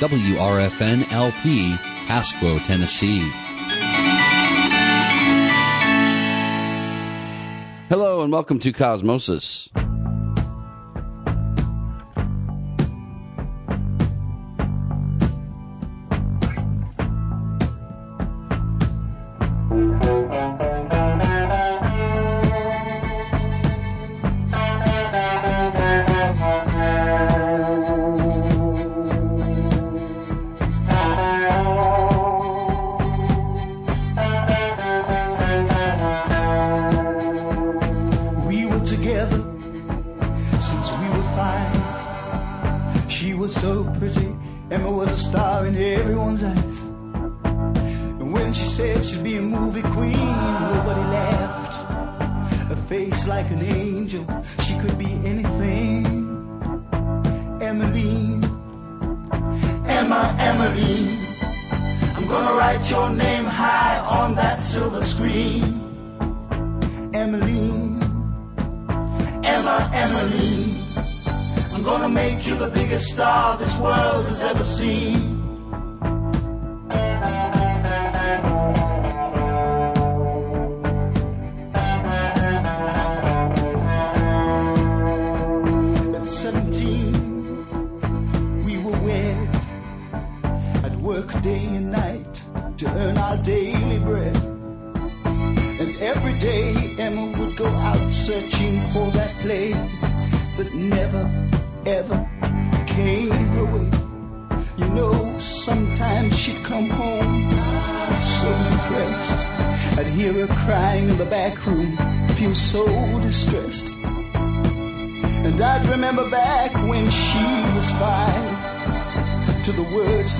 WRFN LP, Pasquo, Tennessee. Hello and welcome to Cosmosis.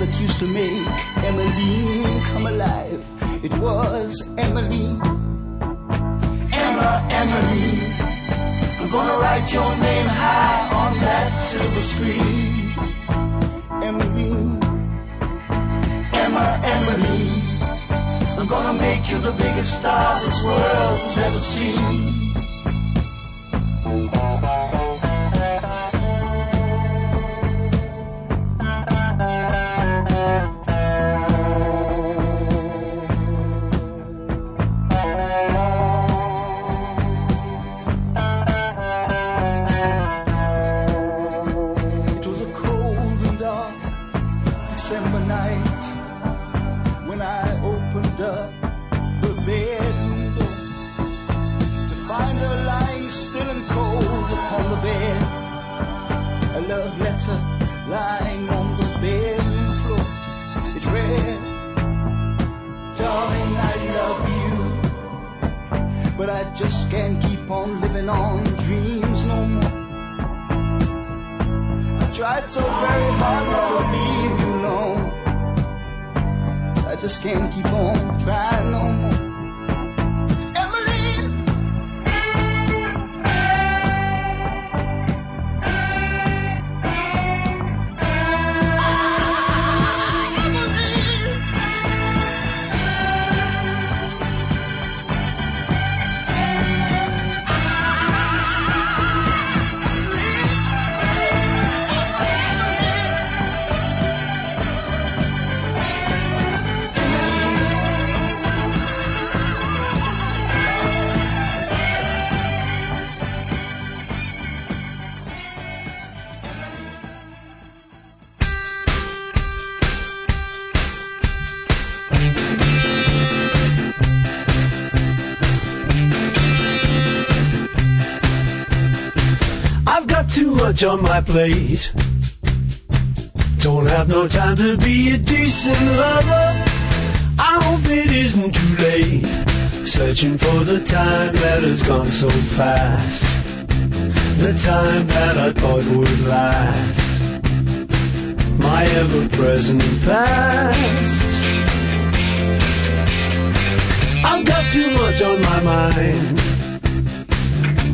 That used to make Emmeline come alive. It was Emily, Emma, Emily. I'm gonna write your name high on that silver screen. Emily, Emma, Emmeline. I'm gonna make you the biggest star this world has ever seen. But I just can't keep on living on dreams no more. I tried so very hard not to leave you alone. I just can't keep on trying no more. Much on my plate. Don't have no time to be a decent lover. I hope it isn't too late. Searching for the time that has gone so fast. The time that I thought would last. My ever present past. I've got too much on my mind.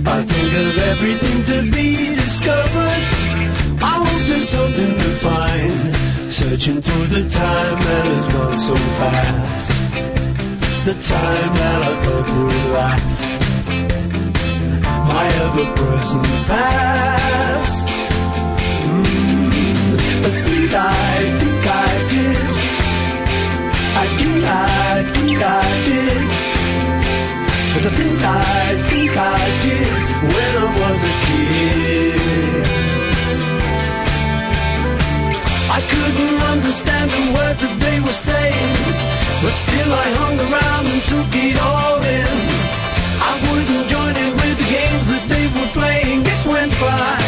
I think of everything to be discovered. I hope there's something to find. Searching through the time that has gone so fast. The time that I thought would last. My ever present past. Mm-hmm. The things I think I did. I do, I think I did the pink I think I did when I was a kid. I couldn't understand a word that they were saying, but still I hung around and took it all in. I wouldn't join in with the games that they were playing. It went by,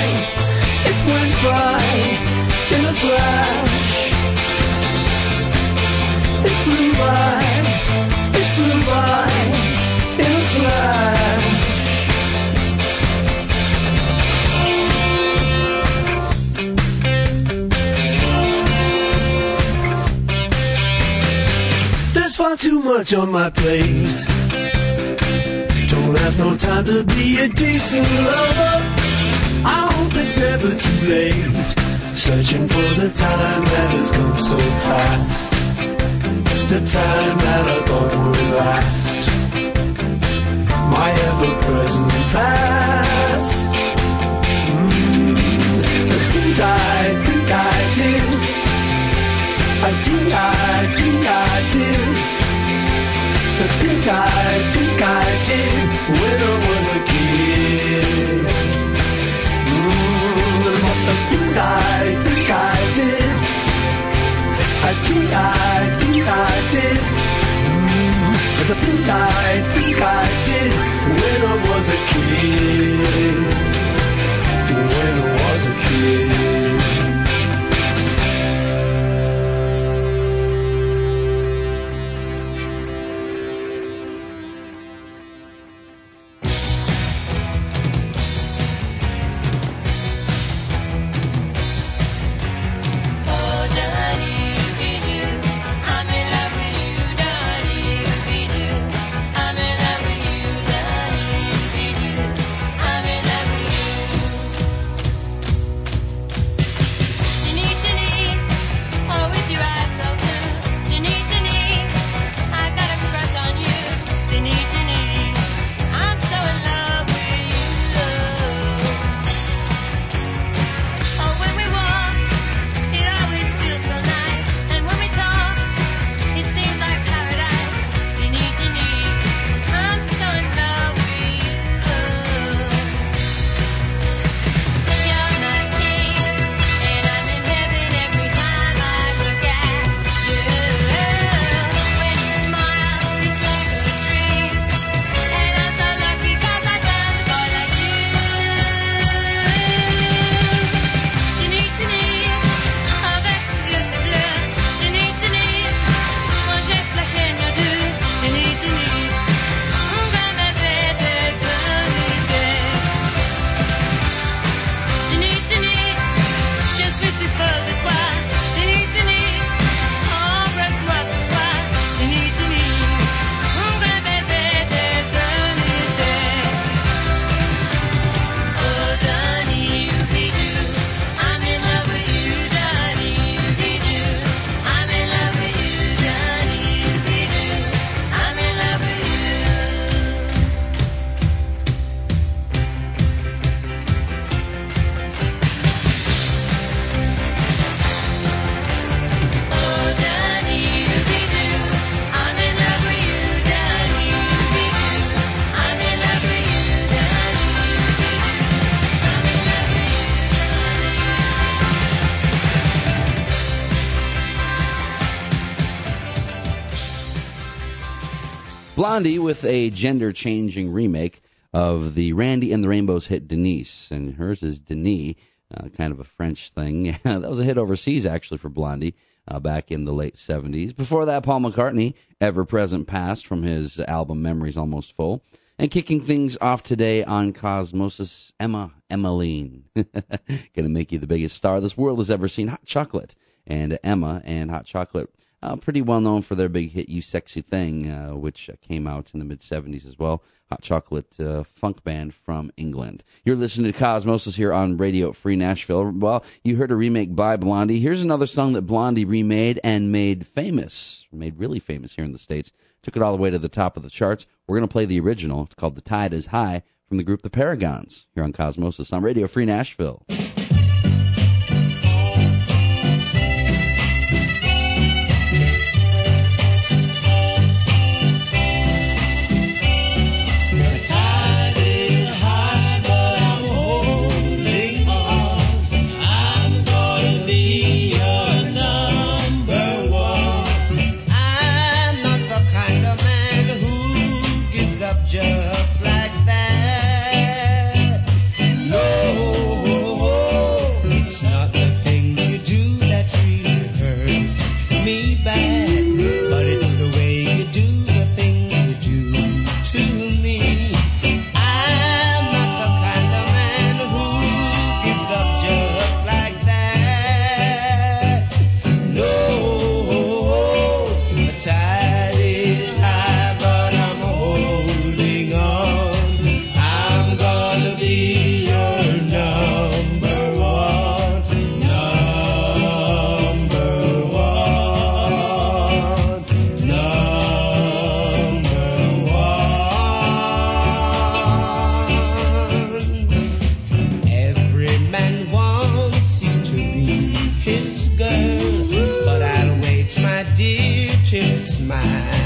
it went by in a flash. It flew by, it flew by. Much on my plate. Don't have no time to be a decent lover. I hope it's never too late. Searching for the time that has come so fast. The time that I thought would last. My ever present past. Mm, the things I think I did. I think I I think I did when I was a kid. I think I did. I think I think I did. I think I did when I was a kid. Blondie with a gender changing remake of the Randy and the Rainbows hit Denise, and hers is Denis, uh, kind of a French thing. that was a hit overseas actually for Blondie uh, back in the late 70s. Before that, Paul McCartney, Ever Present Past from his album Memories Almost Full. And kicking things off today on Cosmosis, Emma Emmeline. Gonna make you the biggest star this world has ever seen. Hot Chocolate. And Emma and Hot Chocolate uh, pretty well known for their big hit "You Sexy Thing," uh, which uh, came out in the mid '70s as well. Hot Chocolate uh, funk band from England. You're listening to Cosmosis here on Radio Free Nashville. Well, you heard a remake by Blondie. Here's another song that Blondie remade and made famous, made really famous here in the states. Took it all the way to the top of the charts. We're to play the original. It's called "The Tide Is High" from the group The Paragons here on Cosmosis on Radio Free Nashville. My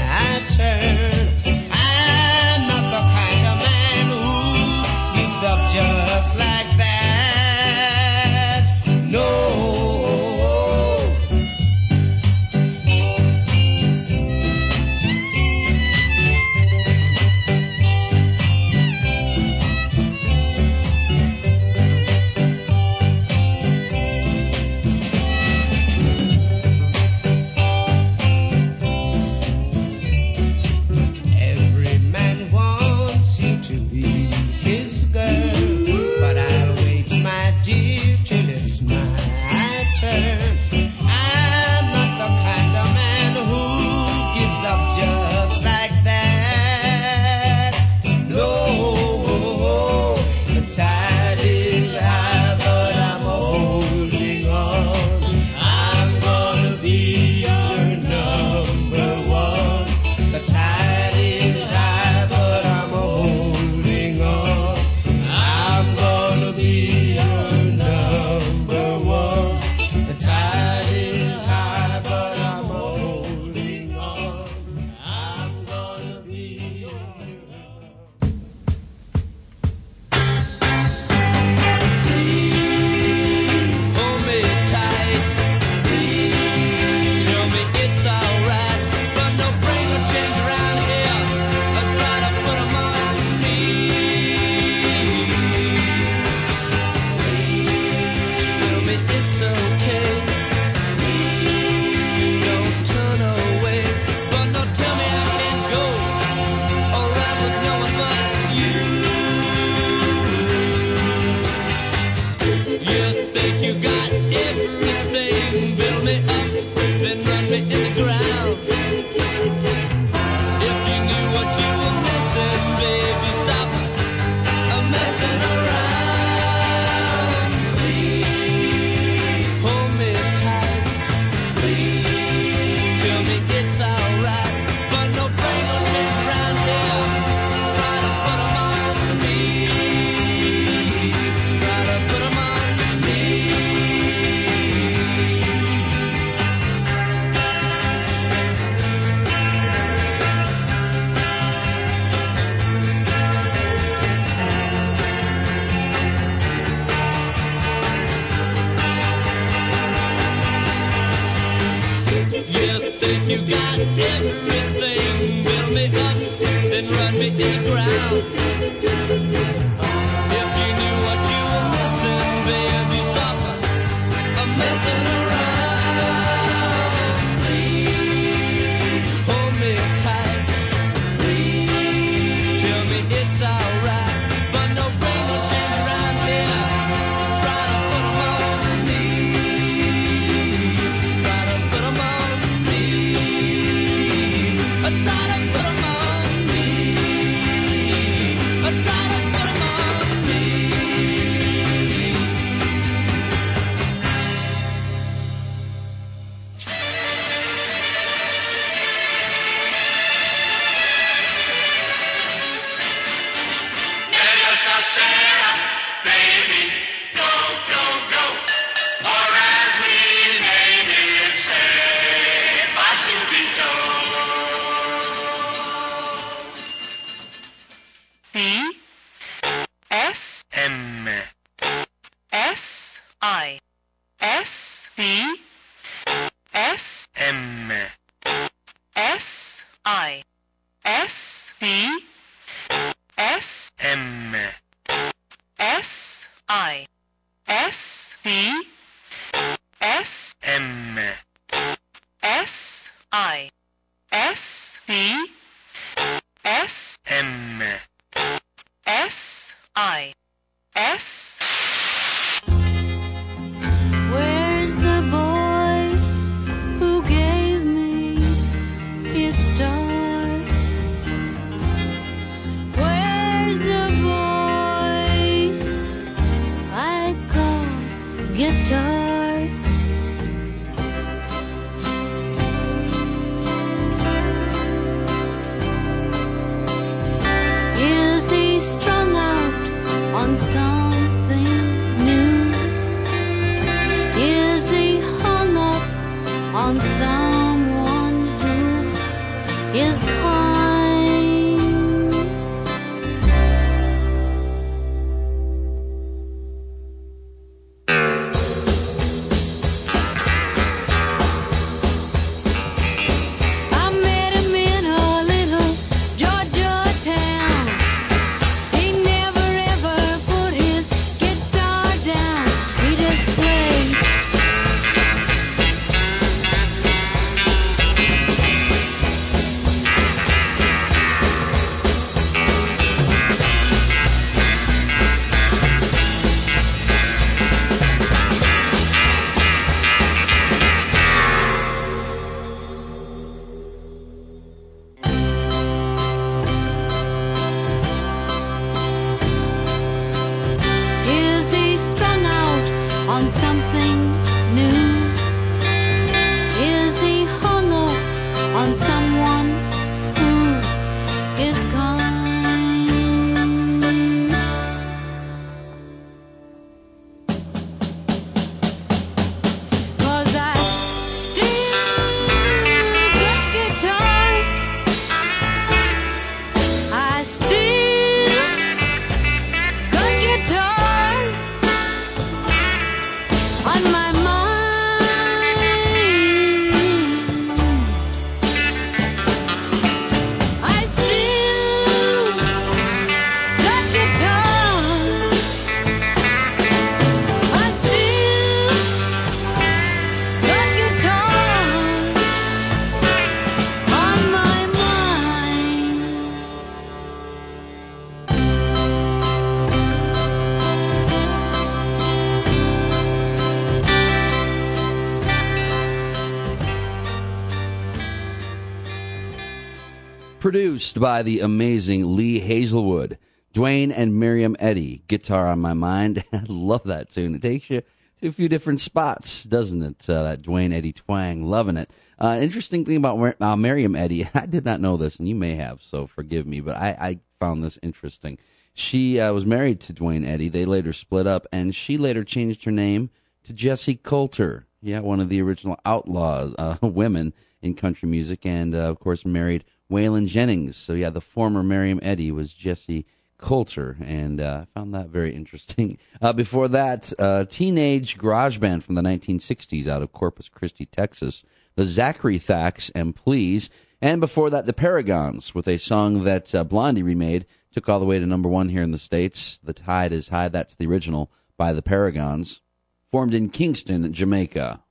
produced by the amazing Lee Hazlewood. Duane and Miriam Eddy, Guitar on My Mind. I love that tune. It takes you to a few different spots, doesn't it? Uh, that Duane Eddy twang. Loving it. Uh, interesting thing about uh, Miriam Eddy, I did not know this, and you may have, so forgive me, but I, I found this interesting. She uh, was married to Duane Eddy. They later split up, and she later changed her name to Jessi Colter. Yeah, one of the original outlaws, uh, women in country music, and uh, of course married Waylon Jennings. So yeah, the former Miriam Eddy was Jessi Colter, and uh, I found that very interesting. Uh, before that, uh, teenage garage band from the 1960s out of Corpus Christi, Texas, the Zakary Thaks and Please, and before that, the Paragons with a song that uh, Blondie remade, took all the way to number one here in the states. The Tide is High. That's the original by the Paragons, formed in Kingston, Jamaica.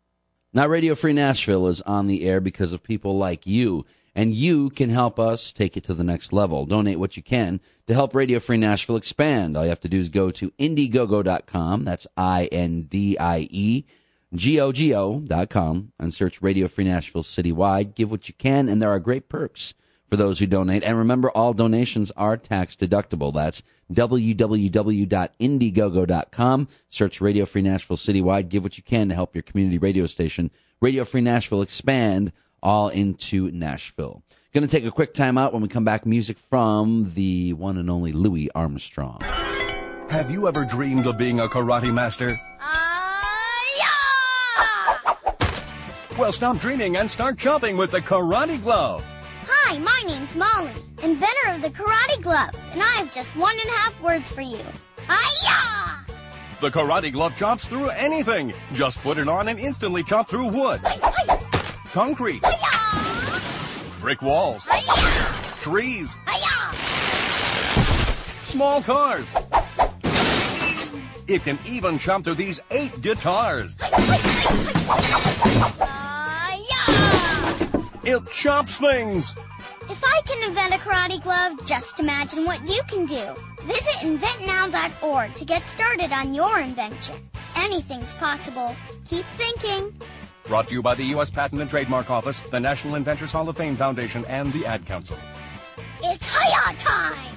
Now, Radio Free Nashville is on the air because of people like you, and you can help us take it to the next level. Donate what you can to help Radio Free Nashville expand. All you have to do is go to Indiegogo.com. That's I N D I E G O G O.com and search Radio Free Nashville citywide. Give what you can, and there are great perks for those who donate. And remember, all donations are tax deductible. That's www.indiegogo.com. Search Radio Free Nashville citywide. Give what you can to help your community radio station, Radio Free Nashville, expand all into Nashville. Going to take a quick time out when we come back. Music from the one and only Louis Armstrong. Have you ever dreamed of being a karate master? Uh, well, stop dreaming and start chopping with the Karate Glove. Hi, my name's Molly, inventor of the Karate Glove, and I have just one and a half words for you. Hiya! The Karate Glove chops through anything. Just put it on and instantly chop through wood, concrete, brick walls, trees, small cars. It can even chop through these eight guitars. It chops things. If I can invent a karate glove, just imagine what you can do. Visit inventnow.org to get started on your invention. Anything's possible. Keep thinking. Brought to you by the U.S. Patent and Trademark Office, the National Inventors Hall of Fame Foundation, and the Ad Council. It's hiya time!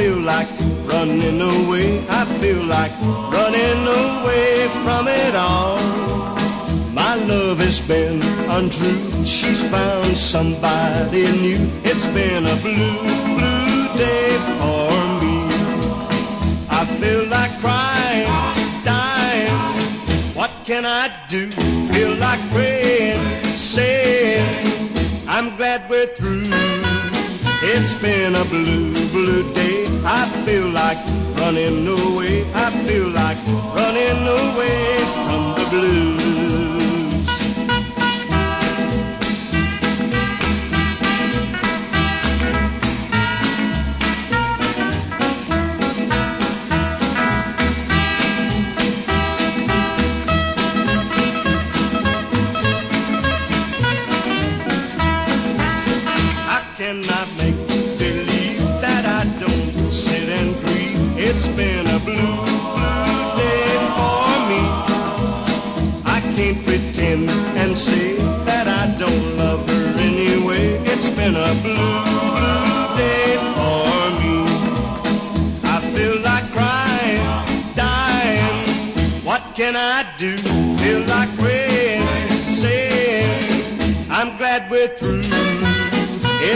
Feel like running away. I feel like running away from it all. My love has been untrue. She's found somebody new. It's been a blue, blue day for me. I feel like crying, dying. What can I do? Feel like praying, saying, I'm glad we're through. It's been a blue, blue. I feel like running away. I feel like running away from the blues.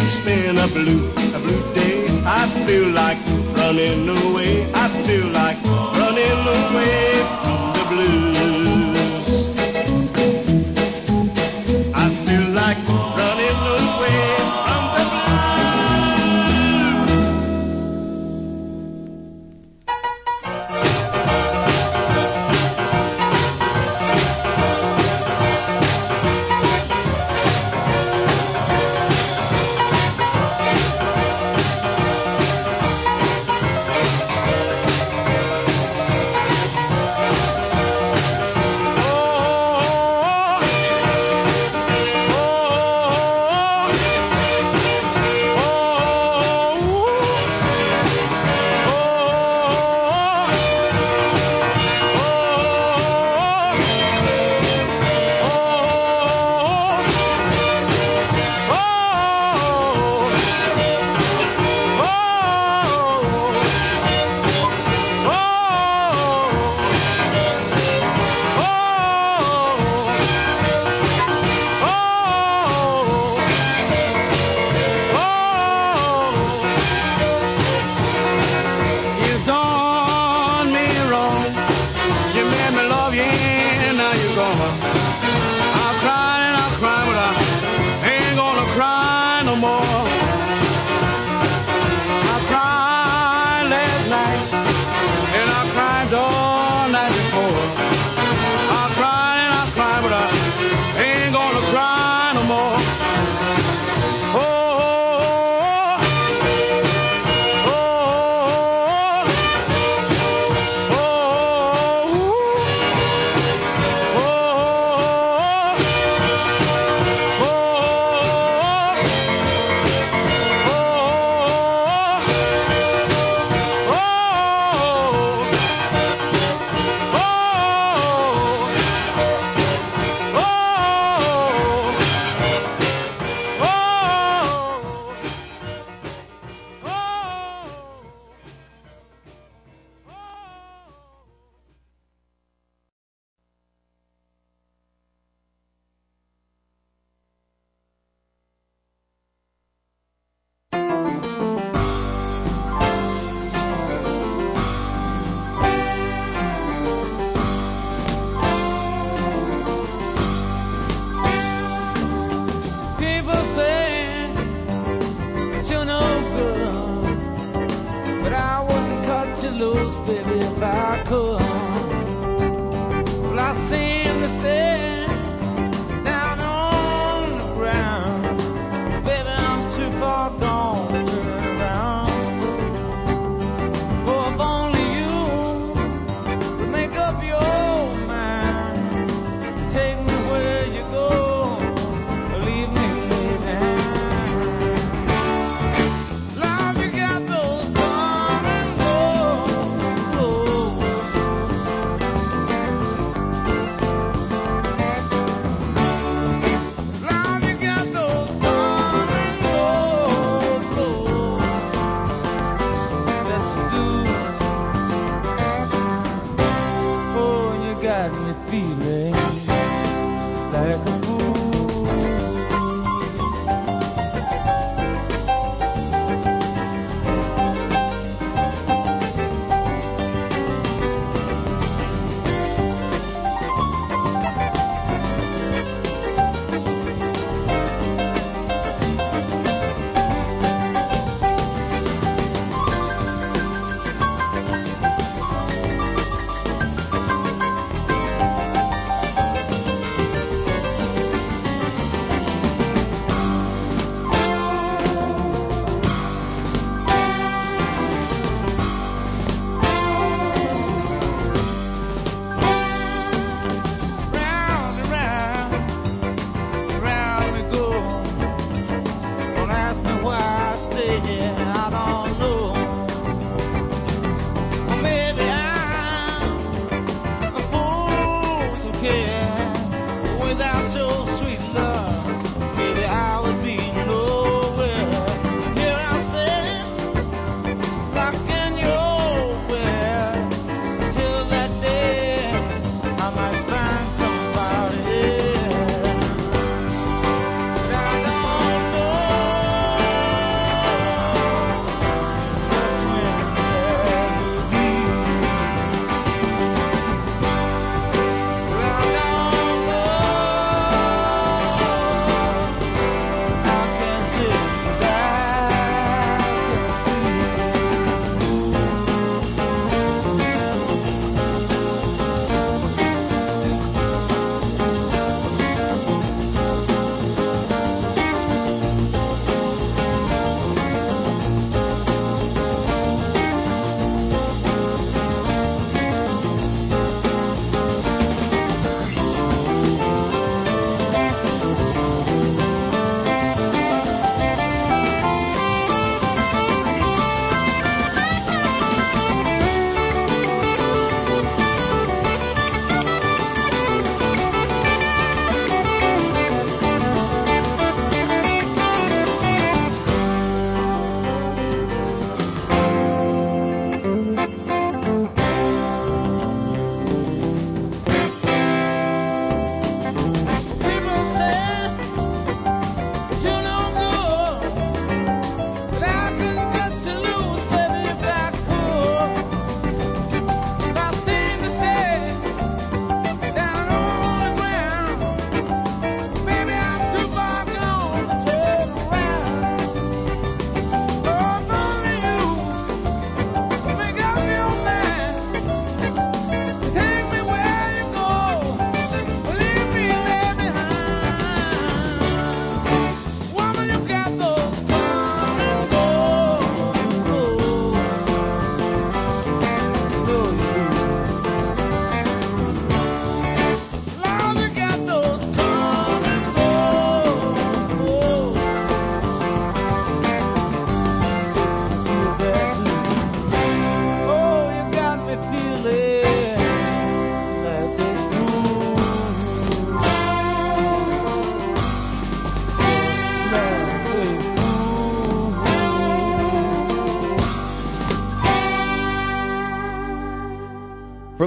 It's been a blue, a blue day. I feel like running away. I feel like running away from the blues.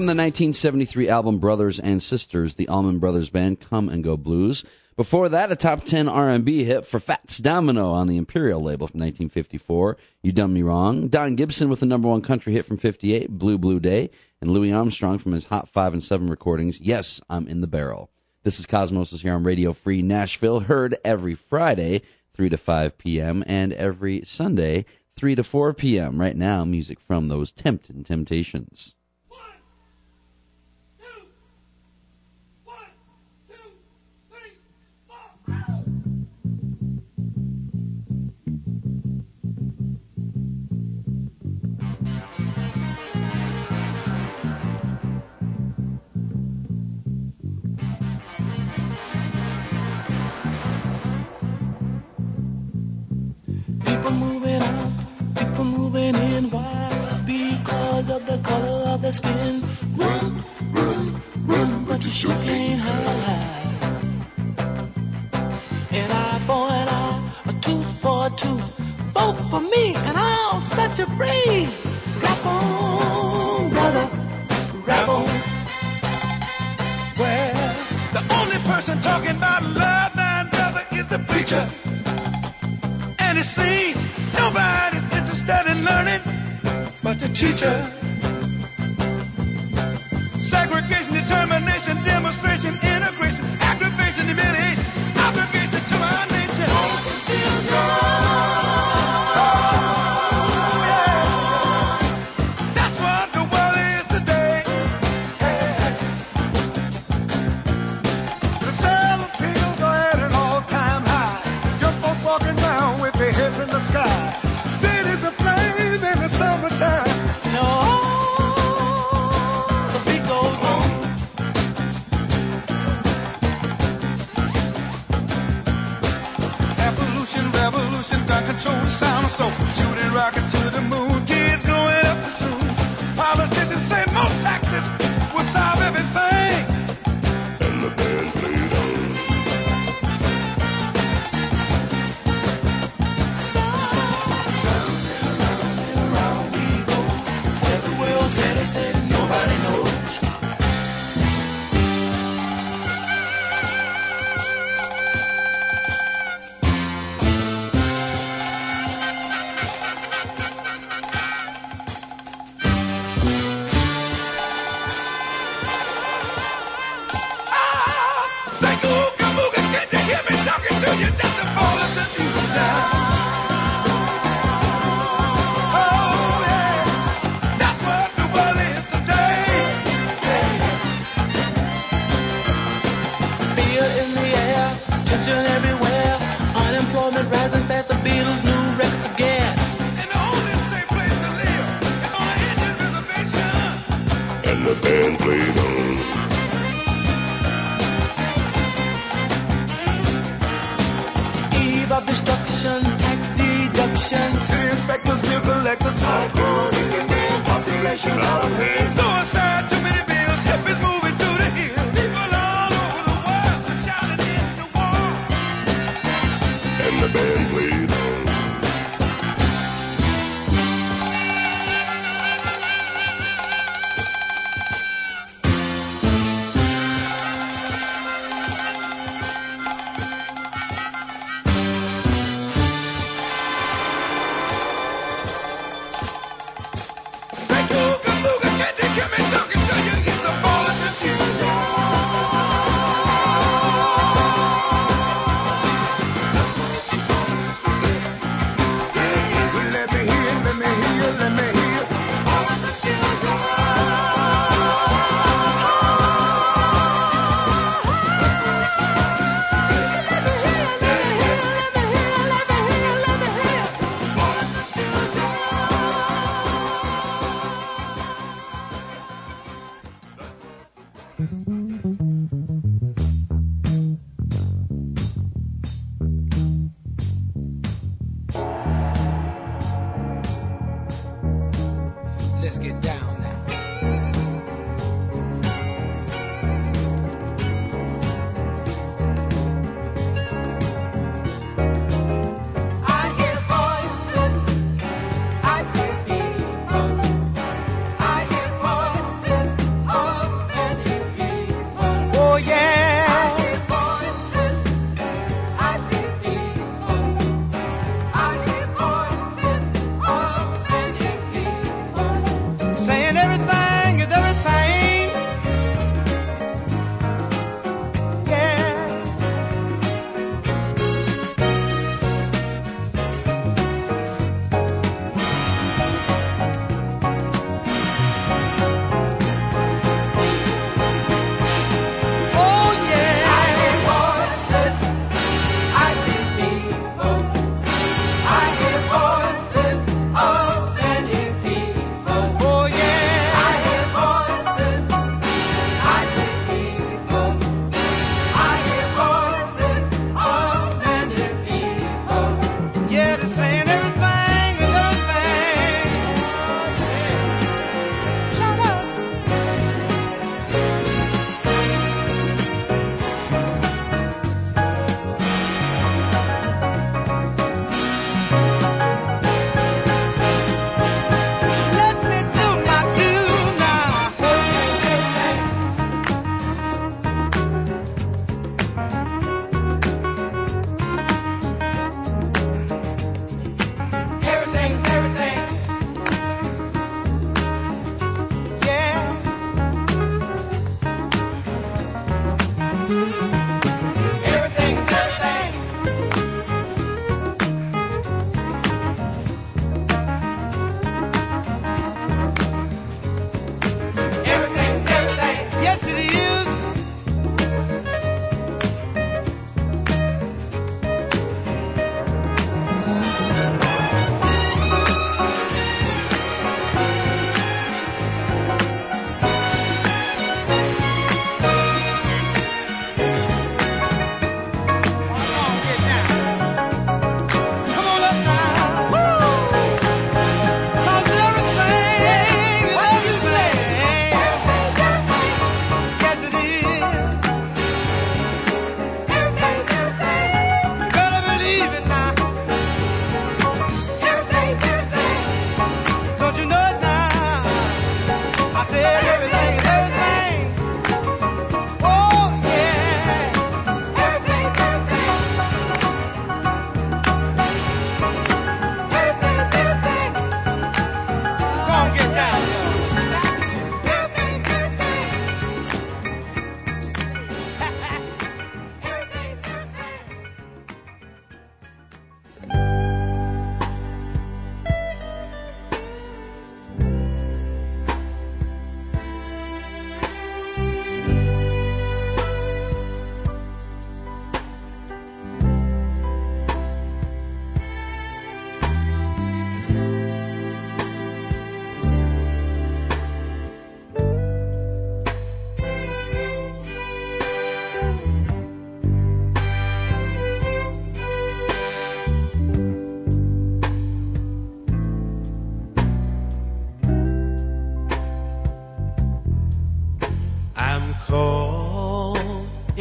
The 1973 album Brothers and Sisters, the Allman Brothers Band, Come and Go Blues. Before that, a top 10 R&B hit for Fats Domino on the Imperial label from 1954, You Done Me Wrong. Don Gibson with the number one country hit from 58, Blue Blue Day. And Louis Armstrong from his Hot 5 and 7 recordings, Yes, I'm in the Barrel. This is Cosmosis here on Radio Free Nashville, heard every Friday, 3 to 5 p.m., and every Sunday, 3 to 4 p.m. Right now, music from those Tempted Temptations. People moving out, people moving in. Why? Because of the color of their skin. Run, run, run, but you sure can't hide. Tooth. Vote for me, and I'll set you free. Rap on, brother, rap on. Well, the only person talking about love, man, brother, is the preacher. And it seems nobody's interested in learning but the teacher. Segregation, determination, demonstration, integration, aggravation, humiliation, obligation to our nation. That's of destruction, tax deduction. City inspectors, bill collectors, Indian population. Out of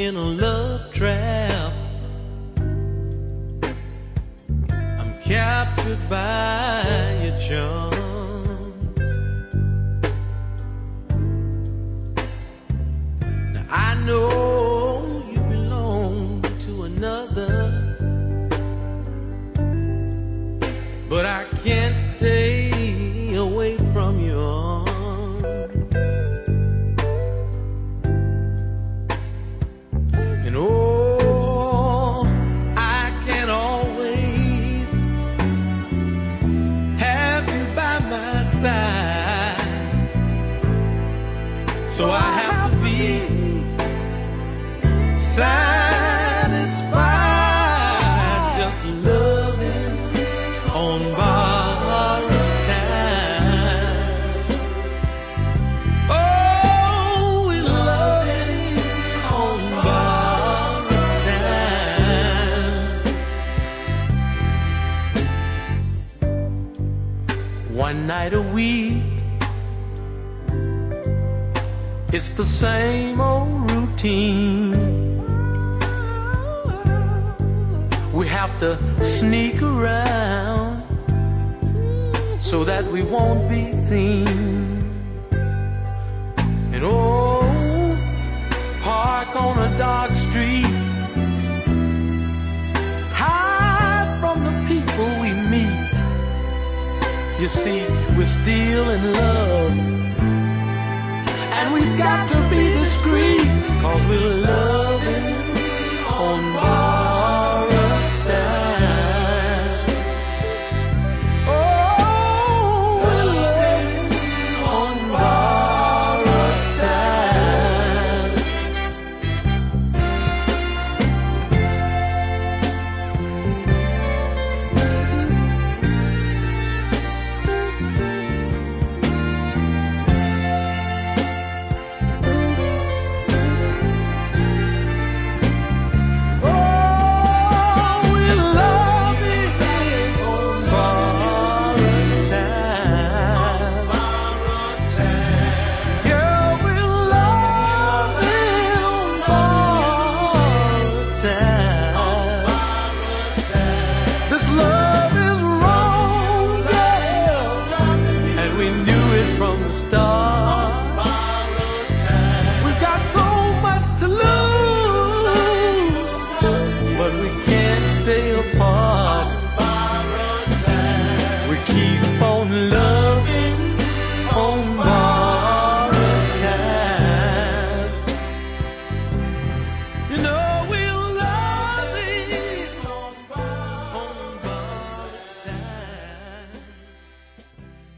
in a love.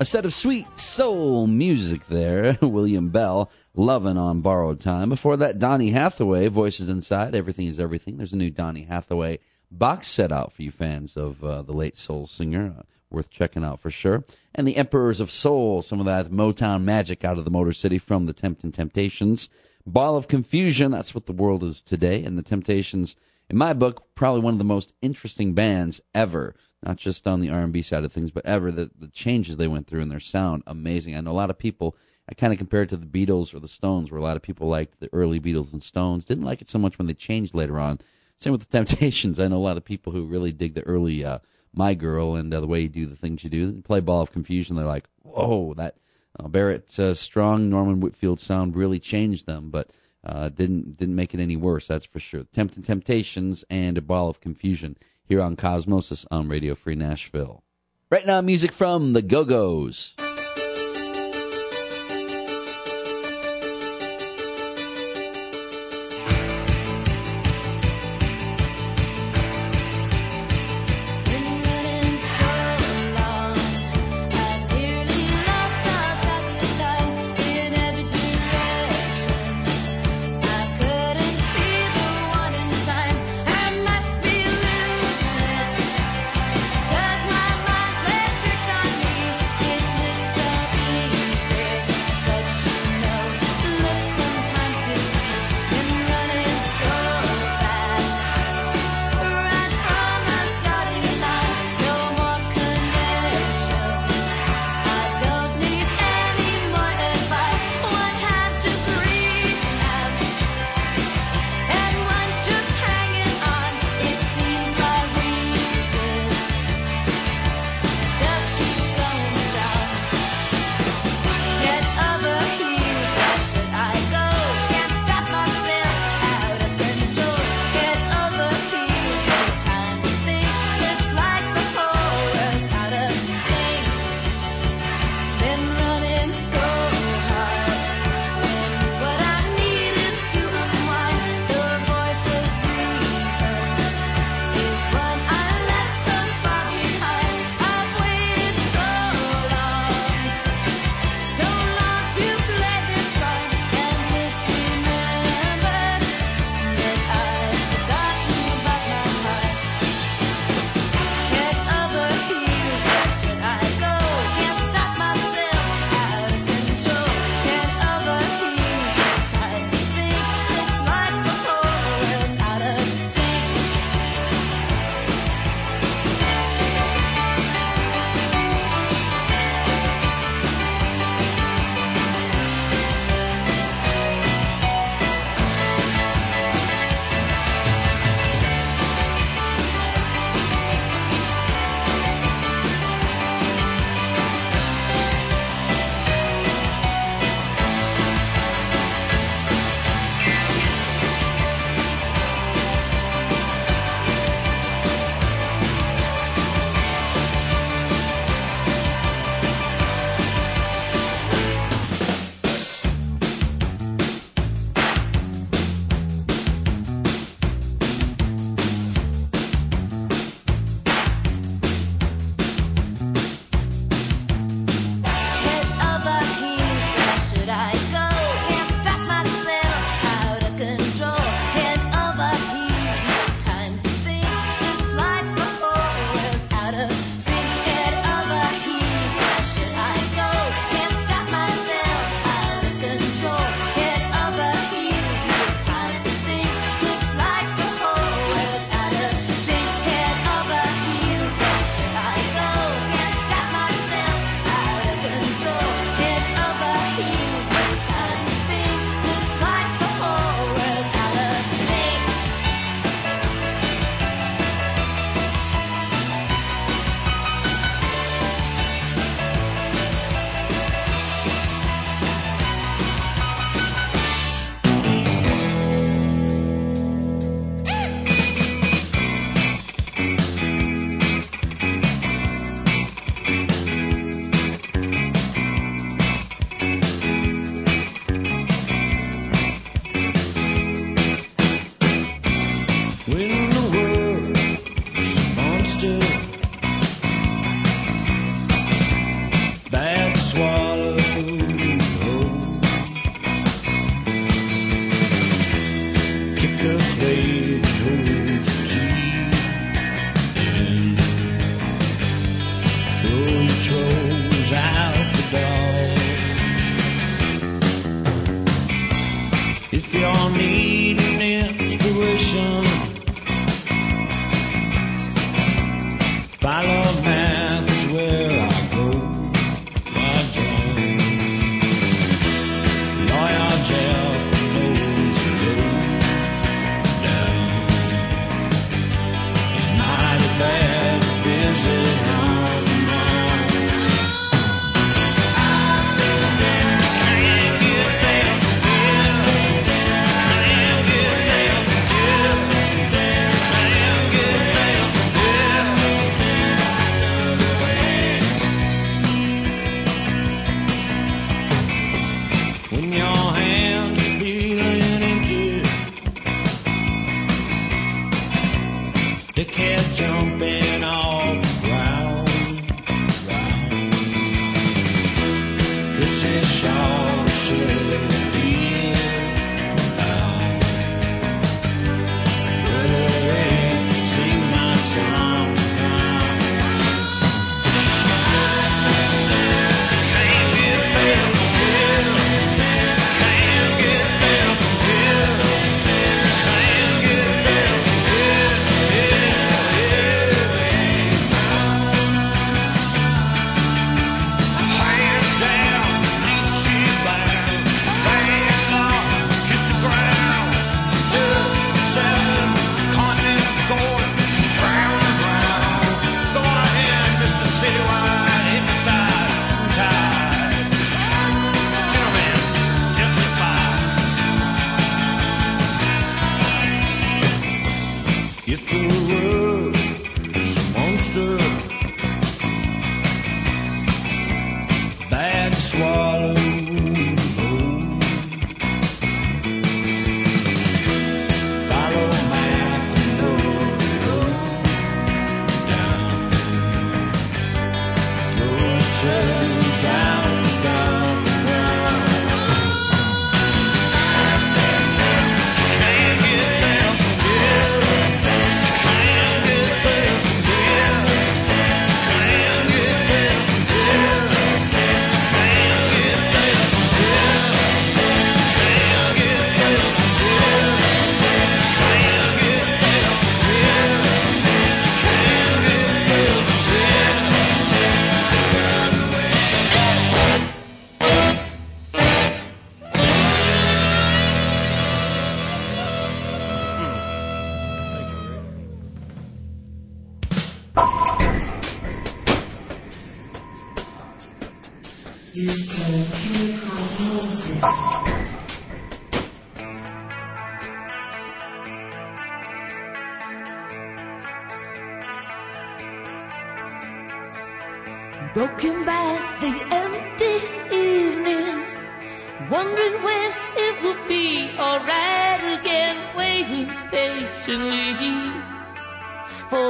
Set of sweet soul music there. William Bell, Lovin' on Borrowed Time. Before that, Donny Hathaway, Voices Inside, Everything is Everything. There's a new Donny Hathaway box set out for you fans of uh, the late soul singer. Uh, worth checking out for sure. And the Emperors of Soul, some of that Motown magic out of the Motor City from the Temptin' Temptations. Ball of Confusion, that's what the world is today. And the Temptations, in my book, probably one of the most interesting bands ever not just on the R&B side of things, but ever the, the changes they went through in their sound, amazing. I know a lot of people. I kind of compare it to the Beatles or the Stones, where a lot of people liked the early Beatles and Stones, didn't like it so much when they changed later on. Same with the Temptations. I know a lot of people who really dig the early uh, My Girl and uh, the way you do the things you do. You play Ball of Confusion, they're like, whoa, that uh, Barrett uh, Strong, Norman Whitfield sound really changed them, but uh, didn't didn't make it any worse. That's for sure. Tempting Temptations and a Ball of Confusion here on Cosmosis on Radio Free Nashville. Right now, music from the Go Go's.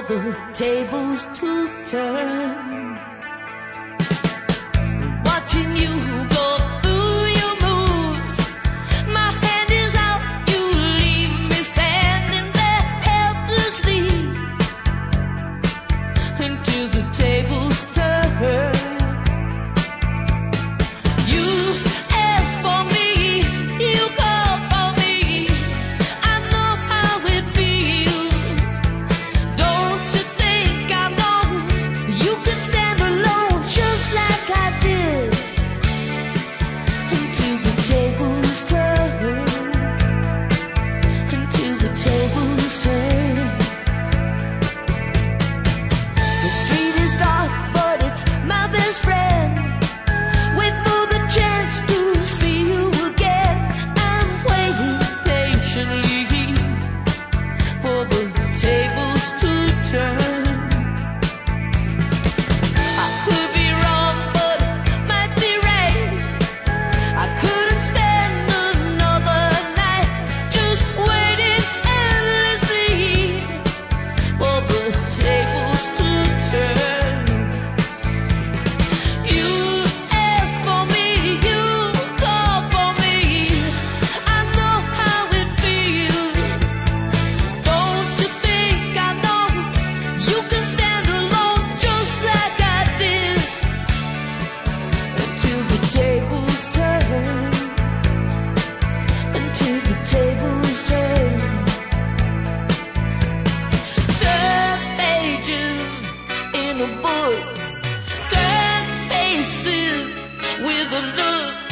The tables to turn. A faces with a look.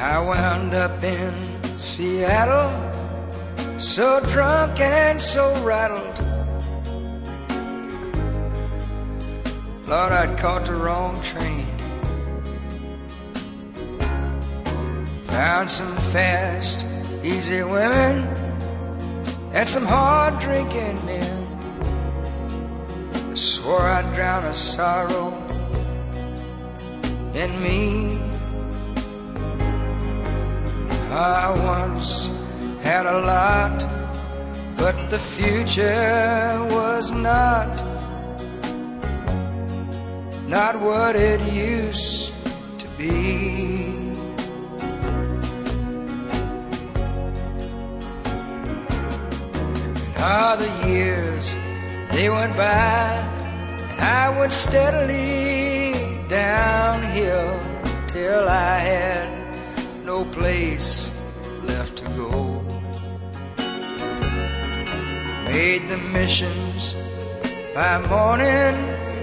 I wound up in Seattle, so drunk and so rattled. Lord, I'd caught the wrong train. Found some fast, easy women and some hard drinking men. Swore I'd drown a sorrow in me. I once had a lot, but the future was not, not what it used to be. Ah, the years, they went by, and I went steadily downhill till I had no place left to go. Made the missions by morning,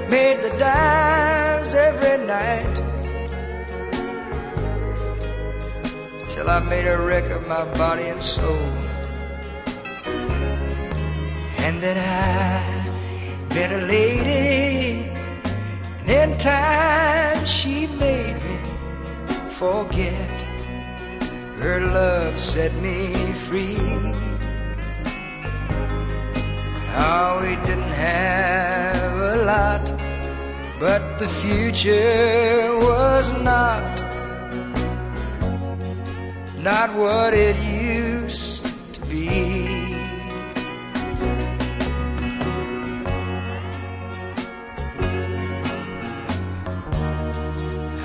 made the dives every night. Till I made a wreck of my body and soul. And then I met a lady, and in time she made me forget. Her love set me free. Oh, we didn't have a lot, but the future was not, not what it used to be.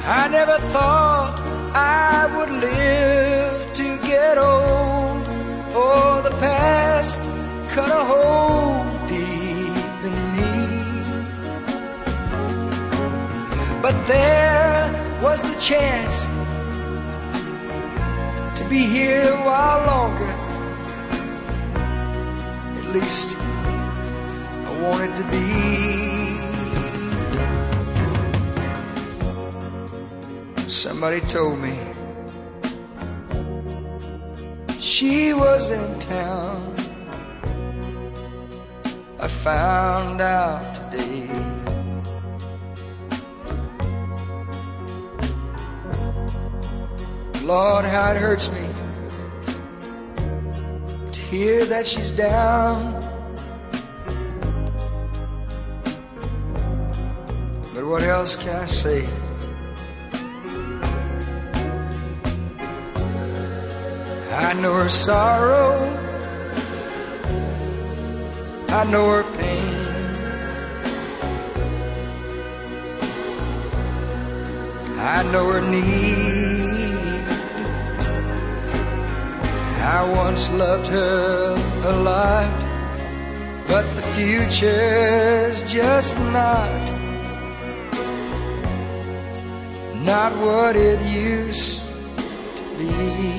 I never thought I would live But there was the chance to be here a while longer. At least I wanted to be. Somebody told me she was in town. I found out today. Lord, how it hurts me to hear that she's down. But what else can I say? I know her sorrow. I know her pain. I know her need. I once loved her a lot, but the future's just not, not what it used to be.